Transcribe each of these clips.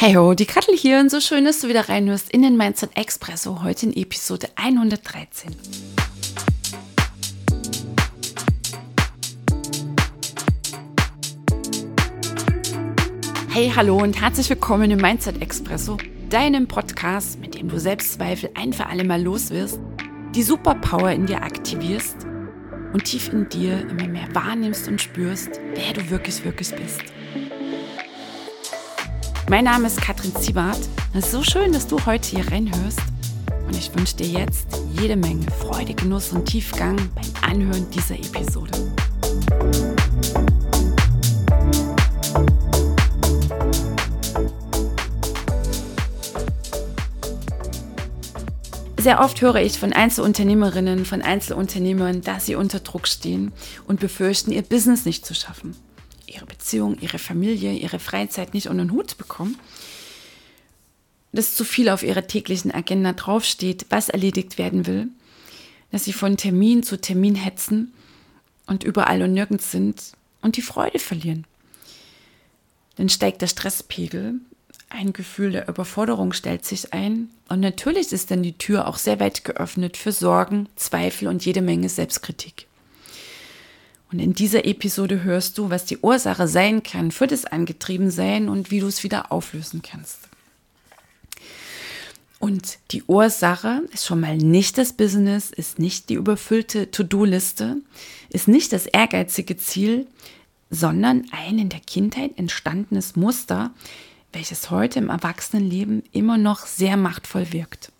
Hey ho, die Kattel hier und so schön, dass du wieder reinhörst in den Mindset Expresso, heute in Episode 113. Hey, hallo und herzlich willkommen im Mindset Expresso, deinem Podcast, mit dem du Selbstzweifel ein für alle Mal los wirst, die Superpower in dir aktivierst und tief in dir immer mehr wahrnimmst und spürst, wer du wirklich, wirklich bist. Mein Name ist Katrin Ziebart. Es ist so schön, dass du heute hier reinhörst. Und ich wünsche dir jetzt jede Menge Freude, Genuss und Tiefgang beim Anhören dieser Episode. Sehr oft höre ich von Einzelunternehmerinnen, von Einzelunternehmern, dass sie unter Druck stehen und befürchten, ihr Business nicht zu schaffen ihre Beziehung, ihre Familie, ihre Freizeit nicht unter den Hut bekommen, dass zu viel auf ihrer täglichen Agenda draufsteht, was erledigt werden will, dass sie von Termin zu Termin hetzen und überall und nirgends sind und die Freude verlieren. Dann steigt der Stresspegel, ein Gefühl der Überforderung stellt sich ein und natürlich ist dann die Tür auch sehr weit geöffnet für Sorgen, Zweifel und jede Menge Selbstkritik. Und in dieser Episode hörst du, was die Ursache sein kann für das Angetriebensein und wie du es wieder auflösen kannst. Und die Ursache ist schon mal nicht das Business, ist nicht die überfüllte To-Do-Liste, ist nicht das ehrgeizige Ziel, sondern ein in der Kindheit entstandenes Muster, welches heute im Erwachsenenleben immer noch sehr machtvoll wirkt.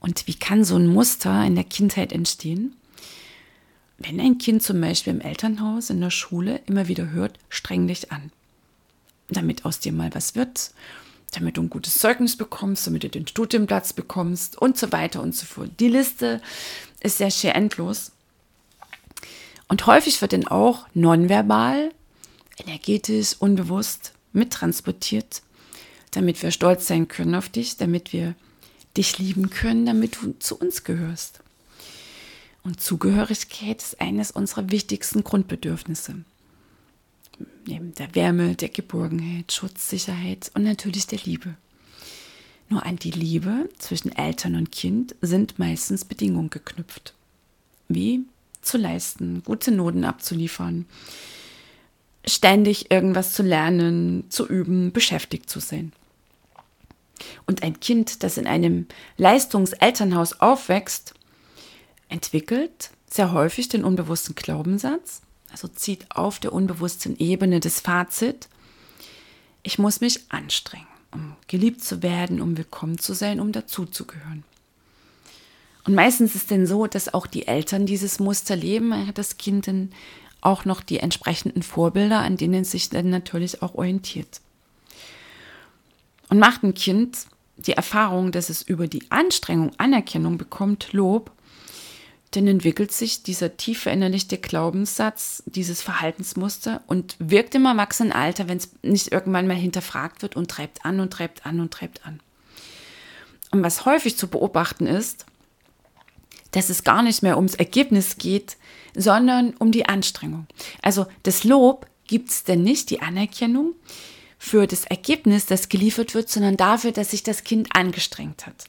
Und wie kann so ein Muster in der Kindheit entstehen? Wenn ein Kind zum Beispiel im Elternhaus, in der Schule immer wieder hört, streng dich an, damit aus dir mal was wird, damit du ein gutes Zeugnis bekommst, damit du den Studienplatz bekommst und so weiter und so fort. Die Liste ist sehr schön endlos. Und häufig wird dann auch nonverbal, energetisch, unbewusst mittransportiert, damit wir stolz sein können auf dich, damit wir dich lieben können, damit du zu uns gehörst. Und Zugehörigkeit ist eines unserer wichtigsten Grundbedürfnisse. Neben der Wärme, der Geborgenheit, Schutz, Sicherheit und natürlich der Liebe. Nur an die Liebe zwischen Eltern und Kind sind meistens Bedingungen geknüpft. Wie zu leisten, gute Noten abzuliefern, ständig irgendwas zu lernen, zu üben, beschäftigt zu sein. Und ein Kind, das in einem Leistungselternhaus aufwächst, entwickelt sehr häufig den unbewussten Glaubenssatz, also zieht auf der unbewussten Ebene das Fazit, ich muss mich anstrengen, um geliebt zu werden, um willkommen zu sein, um dazuzugehören. Und meistens ist denn so, dass auch die Eltern dieses Muster leben, hat das Kind dann auch noch die entsprechenden Vorbilder, an denen es sich dann natürlich auch orientiert. Und macht ein Kind die Erfahrung, dass es über die Anstrengung Anerkennung bekommt, Lob, dann entwickelt sich dieser tief verinnerlichte Glaubenssatz, dieses Verhaltensmuster und wirkt im Erwachsenenalter, wenn es nicht irgendwann mal hinterfragt wird und treibt an und treibt an und treibt an. Und was häufig zu beobachten ist, dass es gar nicht mehr ums Ergebnis geht, sondern um die Anstrengung. Also das Lob gibt es denn nicht, die Anerkennung für das Ergebnis, das geliefert wird, sondern dafür, dass sich das Kind angestrengt hat.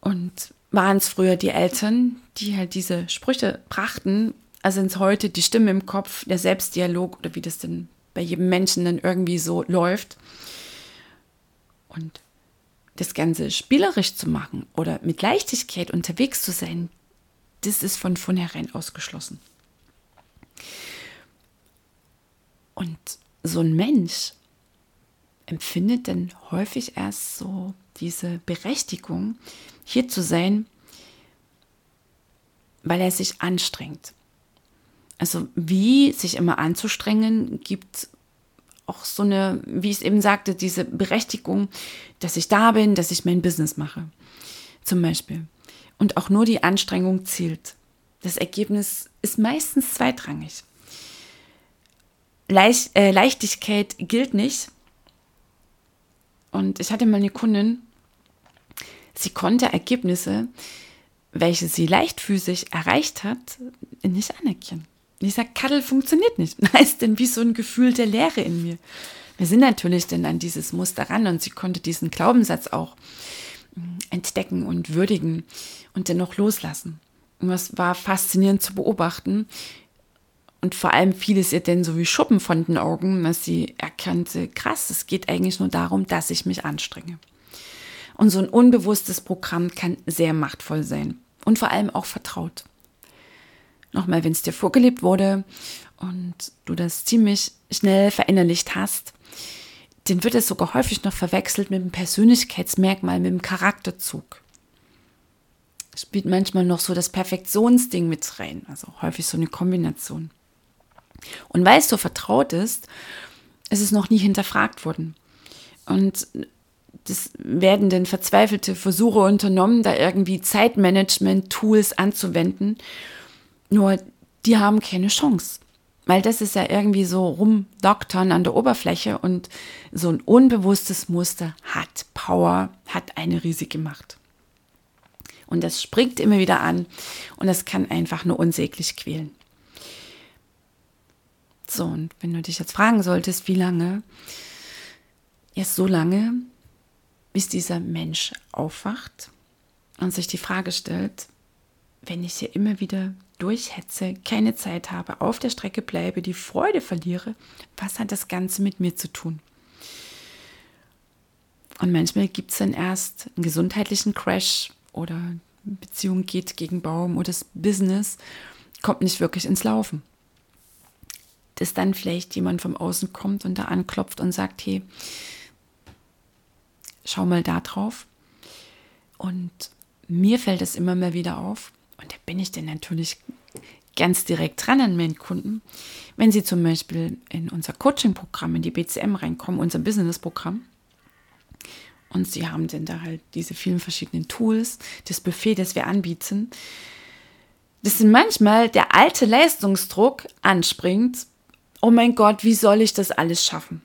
Und waren es früher die Eltern, die halt diese Sprüche brachten, also sind es heute die Stimme im Kopf, der Selbstdialog oder wie das denn bei jedem Menschen dann irgendwie so läuft. Und das Ganze spielerisch zu machen oder mit Leichtigkeit unterwegs zu sein, das ist von vornherein ausgeschlossen. Und so ein Mensch empfindet dann häufig erst so diese Berechtigung, hier zu sein, weil er sich anstrengt. Also wie sich immer anzustrengen, gibt auch so eine, wie ich es eben sagte, diese Berechtigung, dass ich da bin, dass ich mein Business mache. Zum Beispiel. Und auch nur die Anstrengung zählt. Das Ergebnis ist meistens zweitrangig. Leicht, äh, Leichtigkeit gilt nicht. Und ich hatte mal eine Kundin, Sie konnte Ergebnisse, welche sie leichtfüßig erreicht hat, nicht anerkennen. Sage, Kaddel funktioniert nicht. Da ist denn wie so ein Gefühl der Leere in mir. Wir sind natürlich dann an dieses Muster ran und sie konnte diesen Glaubenssatz auch mm, entdecken und würdigen und dennoch loslassen. Und es war faszinierend zu beobachten. Und vor allem fiel es ihr denn so wie Schuppen von den Augen, dass sie erkannte, krass, es geht eigentlich nur darum, dass ich mich anstrenge. Und so ein unbewusstes Programm kann sehr machtvoll sein und vor allem auch vertraut. Nochmal, wenn es dir vorgelebt wurde und du das ziemlich schnell verinnerlicht hast, dann wird es sogar häufig noch verwechselt mit dem Persönlichkeitsmerkmal, mit dem Charakterzug. Spielt manchmal noch so das Perfektionsding mit rein, also häufig so eine Kombination. Und weil es so vertraut ist, ist es noch nie hinterfragt worden. Und das werden dann verzweifelte Versuche unternommen, da irgendwie Zeitmanagement-Tools anzuwenden. Nur die haben keine Chance. Weil das ist ja irgendwie so rumdoktern an der Oberfläche und so ein unbewusstes Muster hat Power, hat eine riesige Macht. Und das springt immer wieder an und das kann einfach nur unsäglich quälen. So, und wenn du dich jetzt fragen solltest, wie lange, erst so lange, bis dieser Mensch aufwacht und sich die Frage stellt, wenn ich hier immer wieder durchhetze, keine Zeit habe, auf der Strecke bleibe, die Freude verliere, was hat das Ganze mit mir zu tun? Und manchmal gibt es dann erst einen gesundheitlichen Crash oder Beziehung geht gegen Baum oder das Business kommt nicht wirklich ins Laufen. Dass dann vielleicht jemand vom Außen kommt und da anklopft und sagt, hey, schau mal da drauf. Und mir fällt es immer mal wieder auf, und da bin ich dann natürlich ganz direkt dran an meinen Kunden, wenn sie zum Beispiel in unser Coaching-Programm, in die BCM reinkommen, unser Business-Programm, und sie haben dann da halt diese vielen verschiedenen Tools, das Buffet, das wir anbieten, dass manchmal der alte Leistungsdruck anspringt, oh mein Gott, wie soll ich das alles schaffen?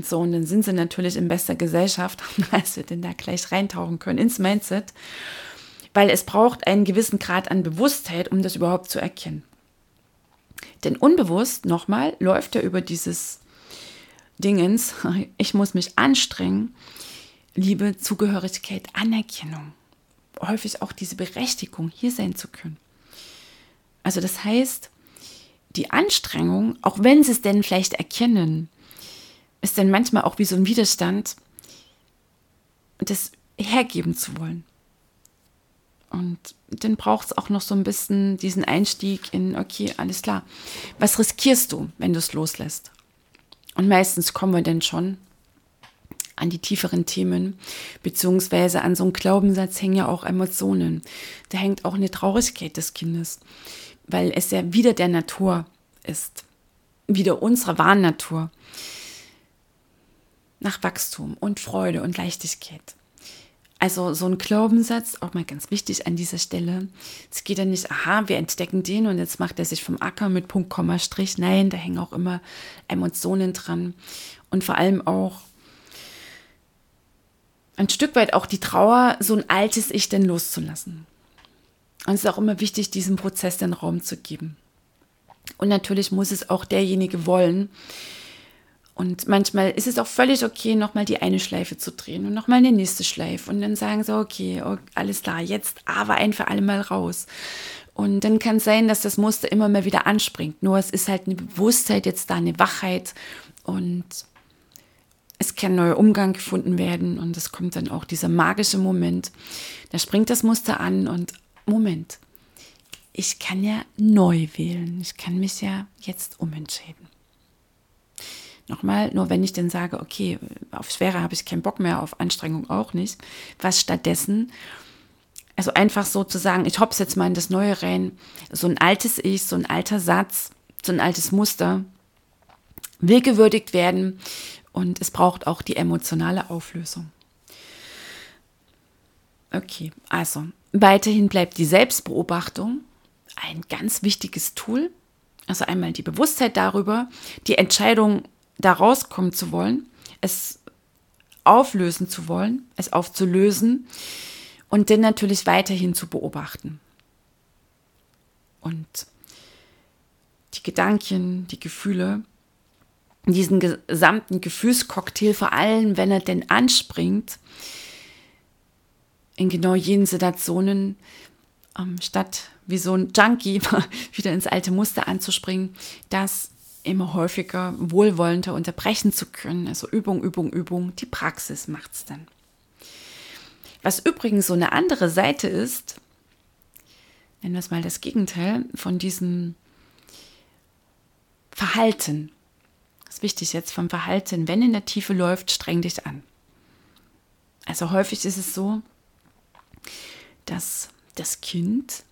So, und dann sind sie natürlich in bester Gesellschaft, als wir denn da gleich reintauchen können ins Mindset weil es braucht einen gewissen Grad an Bewusstheit, um das überhaupt zu erkennen. Denn unbewusst, nochmal, läuft er über dieses Dingens, ich muss mich anstrengen, Liebe, Zugehörigkeit, Anerkennung. Häufig auch diese Berechtigung, hier sein zu können. Also das heißt, die Anstrengung, auch wenn sie es denn vielleicht erkennen, ist dann manchmal auch wie so ein Widerstand, das hergeben zu wollen. Und dann braucht es auch noch so ein bisschen diesen Einstieg in, okay, alles klar, was riskierst du, wenn du es loslässt? Und meistens kommen wir dann schon an die tieferen Themen, beziehungsweise an so einen Glaubenssatz hängen ja auch Emotionen. Da hängt auch eine Traurigkeit des Kindes, weil es ja wieder der Natur ist, wieder unserer wahren Natur, nach Wachstum und Freude und Leichtigkeit. Also so ein Glaubenssatz, auch mal ganz wichtig an dieser Stelle. Es geht ja nicht, aha, wir entdecken den und jetzt macht er sich vom Acker mit Punkt, Komma, Strich. Nein, da hängen auch immer Emotionen dran. Und vor allem auch ein Stück weit auch die Trauer, so ein altes Ich denn loszulassen. Und es ist auch immer wichtig, diesem Prozess den Raum zu geben. Und natürlich muss es auch derjenige wollen, und manchmal ist es auch völlig okay, nochmal die eine Schleife zu drehen und nochmal eine nächste Schleife. Und dann sagen sie, okay, okay, alles klar, jetzt aber ein für alle Mal raus. Und dann kann es sein, dass das Muster immer mal wieder anspringt. Nur es ist halt eine Bewusstheit jetzt da, eine Wachheit und es kann neuer Umgang gefunden werden und es kommt dann auch dieser magische Moment. Da springt das Muster an und Moment, ich kann ja neu wählen. Ich kann mich ja jetzt umentscheiden. Nochmal, nur wenn ich dann sage, okay, auf Schwere habe ich keinen Bock mehr, auf Anstrengung auch nicht, was stattdessen, also einfach so zu sagen, ich hops jetzt mal in das Neue rein, so ein altes Ich, so ein alter Satz, so ein altes Muster, will gewürdigt werden und es braucht auch die emotionale Auflösung. Okay, also weiterhin bleibt die Selbstbeobachtung ein ganz wichtiges Tool. Also einmal die Bewusstheit darüber, die Entscheidung da rauskommen zu wollen, es auflösen zu wollen, es aufzulösen und dann natürlich weiterhin zu beobachten. Und die Gedanken, die Gefühle diesen gesamten Gefühlscocktail, vor allem wenn er denn anspringt, in genau jenen Situationen, ähm, statt wie so ein Junkie wieder ins alte Muster anzuspringen, das immer häufiger wohlwollender unterbrechen zu können. Also Übung, Übung, Übung, die Praxis macht es dann. Was übrigens so eine andere Seite ist, nennen wir es mal das Gegenteil von diesem Verhalten. Das ist wichtig jetzt vom Verhalten. Wenn in der Tiefe läuft, streng dich an. Also häufig ist es so, dass das Kind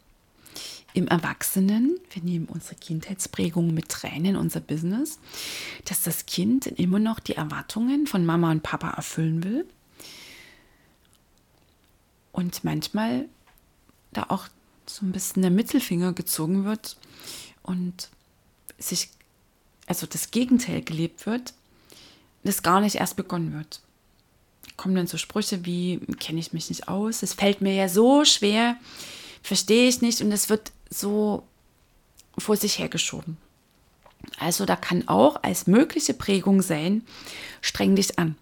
im Erwachsenen, wir nehmen unsere Kindheitsprägung mit in unser Business, dass das Kind immer noch die Erwartungen von Mama und Papa erfüllen will. Und manchmal da auch so ein bisschen der Mittelfinger gezogen wird und sich, also das Gegenteil gelebt wird, das gar nicht erst begonnen wird. Kommen dann so Sprüche wie, kenne ich mich nicht aus, es fällt mir ja so schwer, verstehe ich nicht. Und es wird so vor sich hergeschoben. Also da kann auch als mögliche Prägung sein, streng dich an.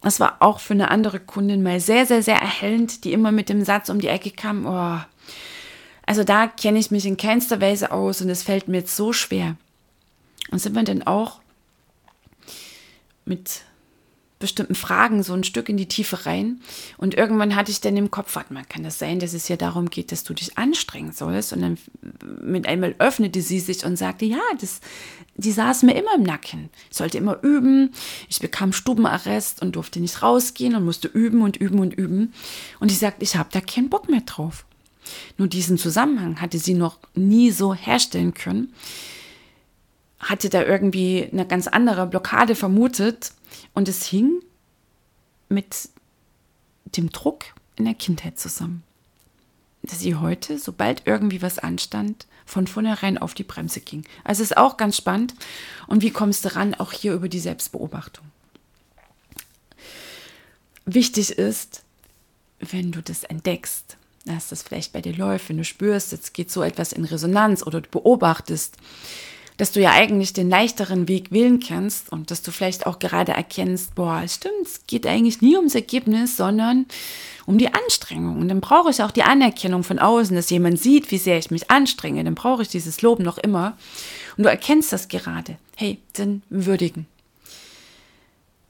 Das war auch für eine andere Kundin mal sehr, sehr, sehr erhellend, die immer mit dem Satz um die Ecke kam, oh, also da kenne ich mich in keinster Weise aus und es fällt mir jetzt so schwer. Und sind wir dann auch mit bestimmten Fragen so ein Stück in die Tiefe rein. Und irgendwann hatte ich dann im Kopf, warte mal, kann das sein, dass es ja darum geht, dass du dich anstrengen sollst? Und dann mit einmal öffnete sie sich und sagte, ja, das, die saß mir immer im Nacken. Ich sollte immer üben. Ich bekam Stubenarrest und durfte nicht rausgehen und musste üben und üben und üben. Und ich sagte, ich habe da keinen Bock mehr drauf. Nur diesen Zusammenhang hatte sie noch nie so herstellen können. Hatte da irgendwie eine ganz andere Blockade vermutet und es hing mit dem Druck in der Kindheit zusammen. Dass sie heute, sobald irgendwie was anstand, von vornherein auf die Bremse ging. Also ist auch ganz spannend. Und wie kommst du ran? Auch hier über die Selbstbeobachtung. Wichtig ist, wenn du das entdeckst, dass das vielleicht bei dir läuft, wenn du spürst, jetzt geht so etwas in Resonanz oder du beobachtest, dass du ja eigentlich den leichteren Weg wählen kannst und dass du vielleicht auch gerade erkennst, boah, stimmt, es geht eigentlich nie ums Ergebnis, sondern um die Anstrengung. Und dann brauche ich auch die Anerkennung von außen, dass jemand sieht, wie sehr ich mich anstrenge. Dann brauche ich dieses Lob noch immer. Und du erkennst das gerade. Hey, dann würdigen.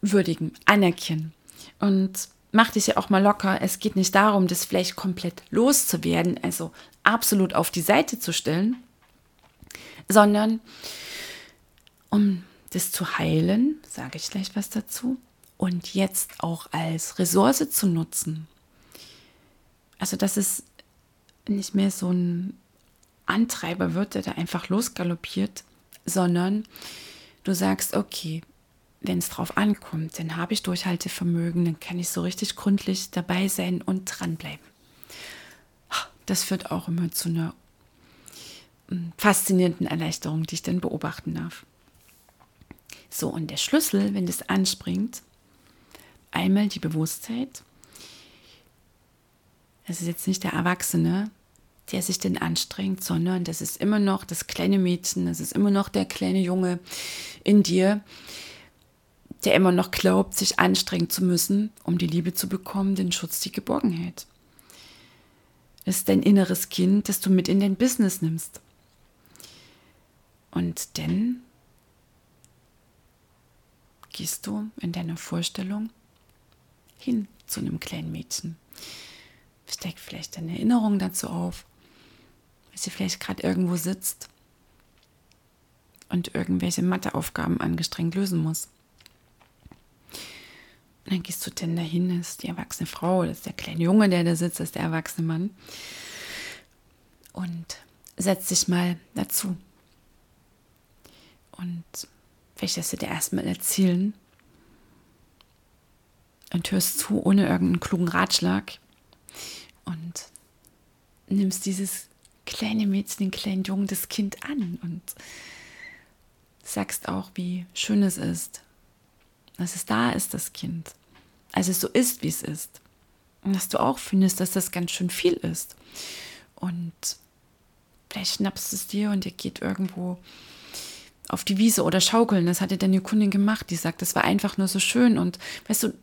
Würdigen, anerkennen. Und mach dich ja auch mal locker. Es geht nicht darum, das vielleicht komplett loszuwerden, also absolut auf die Seite zu stellen, sondern um das zu heilen, sage ich gleich was dazu, und jetzt auch als Ressource zu nutzen. Also, dass es nicht mehr so ein Antreiber wird, der da einfach losgaloppiert, sondern du sagst, okay, wenn es drauf ankommt, dann habe ich Durchhaltevermögen, dann kann ich so richtig gründlich dabei sein und dranbleiben. Das führt auch immer zu einer faszinierenden Erleichterung, die ich dann beobachten darf. So, und der Schlüssel, wenn das anspringt, einmal die Bewusstheit. Das ist jetzt nicht der Erwachsene, der sich denn anstrengt, sondern das ist immer noch das kleine Mädchen, das ist immer noch der kleine Junge in dir, der immer noch glaubt, sich anstrengen zu müssen, um die Liebe zu bekommen, den Schutz, die Geborgenheit. Das ist dein inneres Kind, das du mit in dein Business nimmst. Und dann gehst du in deiner Vorstellung hin zu einem kleinen Mädchen. Steck vielleicht deine Erinnerung dazu auf, weil sie vielleicht gerade irgendwo sitzt und irgendwelche Matheaufgaben angestrengt lösen muss. Und dann gehst du denn dahin, das ist die erwachsene Frau, das ist der kleine Junge, der da sitzt, das ist der erwachsene Mann. Und setz dich mal dazu und vielleicht lässt du dir erstmal erzählen und hörst zu ohne irgendeinen klugen Ratschlag und nimmst dieses kleine Mädchen, den kleinen Jungen, das Kind an und sagst auch, wie schön es ist, dass es da ist, das Kind. Also es so ist, wie es ist. Und dass du auch findest, dass das ganz schön viel ist. Und vielleicht schnappst du es dir und ihr geht irgendwo auf die Wiese oder schaukeln. Das hatte deine Kundin gemacht. Die sagt, das war einfach nur so schön. Und weißt du,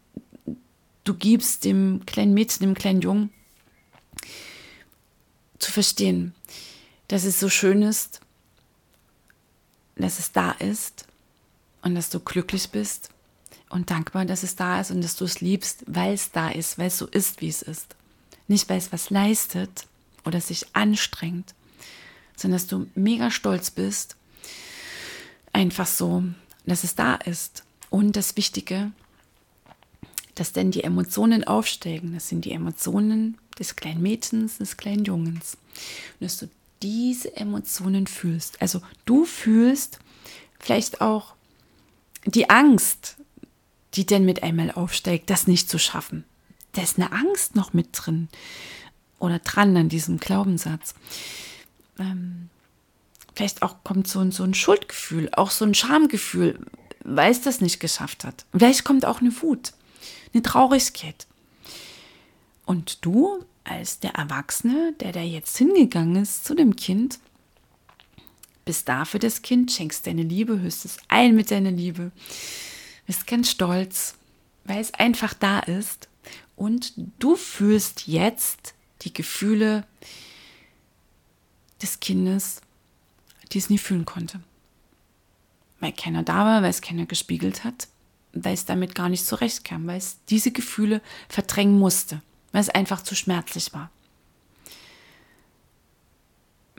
du gibst dem kleinen Mädchen, dem kleinen Jungen zu verstehen, dass es so schön ist, dass es da ist und dass du glücklich bist und dankbar, dass es da ist und dass du es liebst, weil es da ist, weil es so ist, wie es ist. Nicht, weil es was leistet oder sich anstrengt, sondern dass du mega stolz bist, einfach so, dass es da ist. Und das Wichtige, dass denn die Emotionen aufsteigen. Das sind die Emotionen des kleinen Mädchens, des kleinen Jungens. Und dass du diese Emotionen fühlst. Also du fühlst vielleicht auch die Angst, die denn mit einmal aufsteigt, das nicht zu schaffen. Da ist eine Angst noch mit drin oder dran an diesem Glaubenssatz. Ähm, vielleicht auch kommt so ein, so ein Schuldgefühl, auch so ein Schamgefühl, weil es das nicht geschafft hat. Vielleicht kommt auch eine Wut, eine Traurigkeit. Und du als der Erwachsene, der da jetzt hingegangen ist zu dem Kind, bist da für das Kind, schenkst deine Liebe, höchst ein mit deiner Liebe, bist ganz stolz, weil es einfach da ist und du fühlst jetzt die Gefühle des Kindes, die es nie fühlen konnte. Weil keiner da war, weil es keiner gespiegelt hat, weil es damit gar nicht zurechtkam, weil es diese Gefühle verdrängen musste, weil es einfach zu schmerzlich war.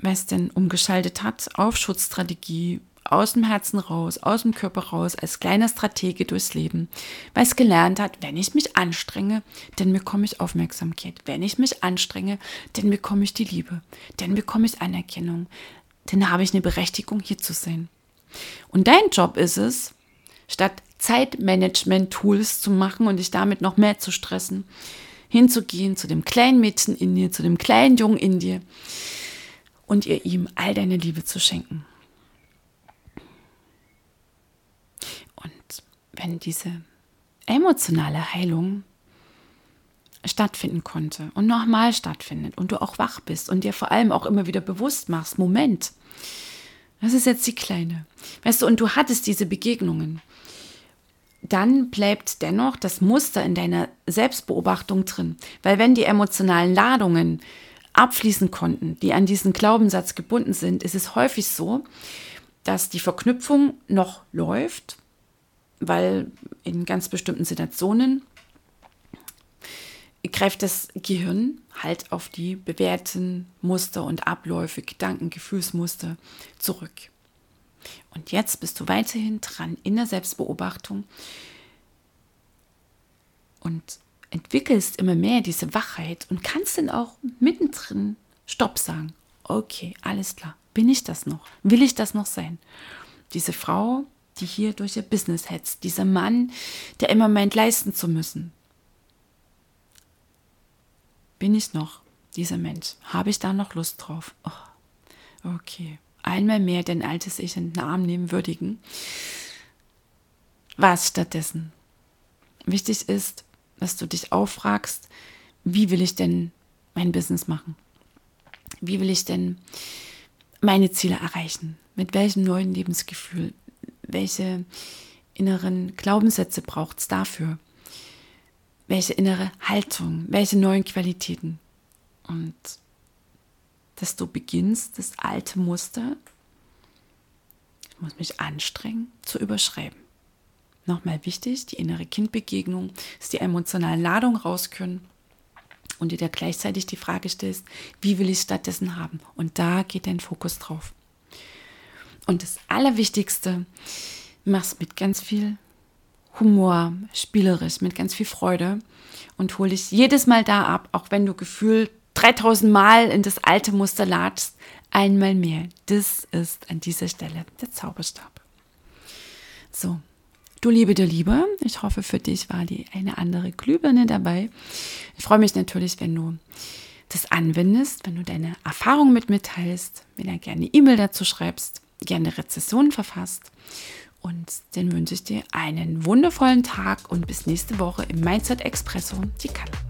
Weil es denn umgeschaltet hat auf Schutzstrategie, aus dem Herzen raus, aus dem Körper raus, als kleiner Stratege durchs Leben, weil es gelernt hat, wenn ich mich anstrenge, dann bekomme ich Aufmerksamkeit. Wenn ich mich anstrenge, dann bekomme ich die Liebe, dann bekomme ich Anerkennung, dann habe ich eine Berechtigung, hier zu sein. Und dein Job ist es, statt Zeitmanagement-Tools zu machen und dich damit noch mehr zu stressen, hinzugehen zu dem kleinen Mädchen in dir, zu dem kleinen Jungen in dir und ihr ihm all deine Liebe zu schenken. wenn diese emotionale Heilung stattfinden konnte und nochmal stattfindet und du auch wach bist und dir vor allem auch immer wieder bewusst machst, Moment, das ist jetzt die Kleine. Weißt du, und du hattest diese Begegnungen. Dann bleibt dennoch das Muster in deiner Selbstbeobachtung drin. Weil wenn die emotionalen Ladungen abfließen konnten, die an diesen Glaubenssatz gebunden sind, ist es häufig so, dass die Verknüpfung noch läuft, weil in ganz bestimmten Situationen greift das Gehirn halt auf die bewährten Muster und Abläufe, Gedanken, Gefühlsmuster zurück. Und jetzt bist du weiterhin dran in der Selbstbeobachtung und entwickelst immer mehr diese Wachheit und kannst dann auch mittendrin Stopp sagen. Okay, alles klar. Bin ich das noch? Will ich das noch sein? Diese Frau die hier durch ihr Business hetzt. Dieser Mann, der immer meint, leisten zu müssen. Bin ich noch dieser Mensch? Habe ich da noch Lust drauf? Oh, okay. Einmal mehr dein altes Ich in den Arm nehmen, würdigen. Was stattdessen? Wichtig ist, dass du dich auffragst, wie will ich denn mein Business machen? Wie will ich denn meine Ziele erreichen? Mit welchem neuen Lebensgefühl? welche inneren Glaubenssätze braucht es dafür? Welche innere Haltung, welche neuen Qualitäten? Und dass du beginnst, das alte Muster, ich muss mich anstrengen, zu überschreiben. Nochmal wichtig, die innere Kindbegegnung, dass die emotionalen Ladungen raus können und dir da gleichzeitig die Frage stellst, wie will ich stattdessen haben? Und da geht dein Fokus drauf. Und das Allerwichtigste, mach's mit ganz viel Humor, spielerisch, mit ganz viel Freude und hol dich jedes Mal da ab, auch wenn du gefühlt 3000 Mal in das alte Muster latschst, einmal mehr. Das ist an dieser Stelle der Zauberstab. So, du Liebe, du Liebe, ich hoffe, für dich war die eine andere Glühbirne dabei. Ich freue mich natürlich, wenn du das anwendest, wenn du deine Erfahrungen mit mitteilst, wenn du gerne E-Mail dazu schreibst gerne Rezessionen verfasst. Und dann wünsche ich dir einen wundervollen Tag und bis nächste Woche im Mindset Expresso, die Kalle.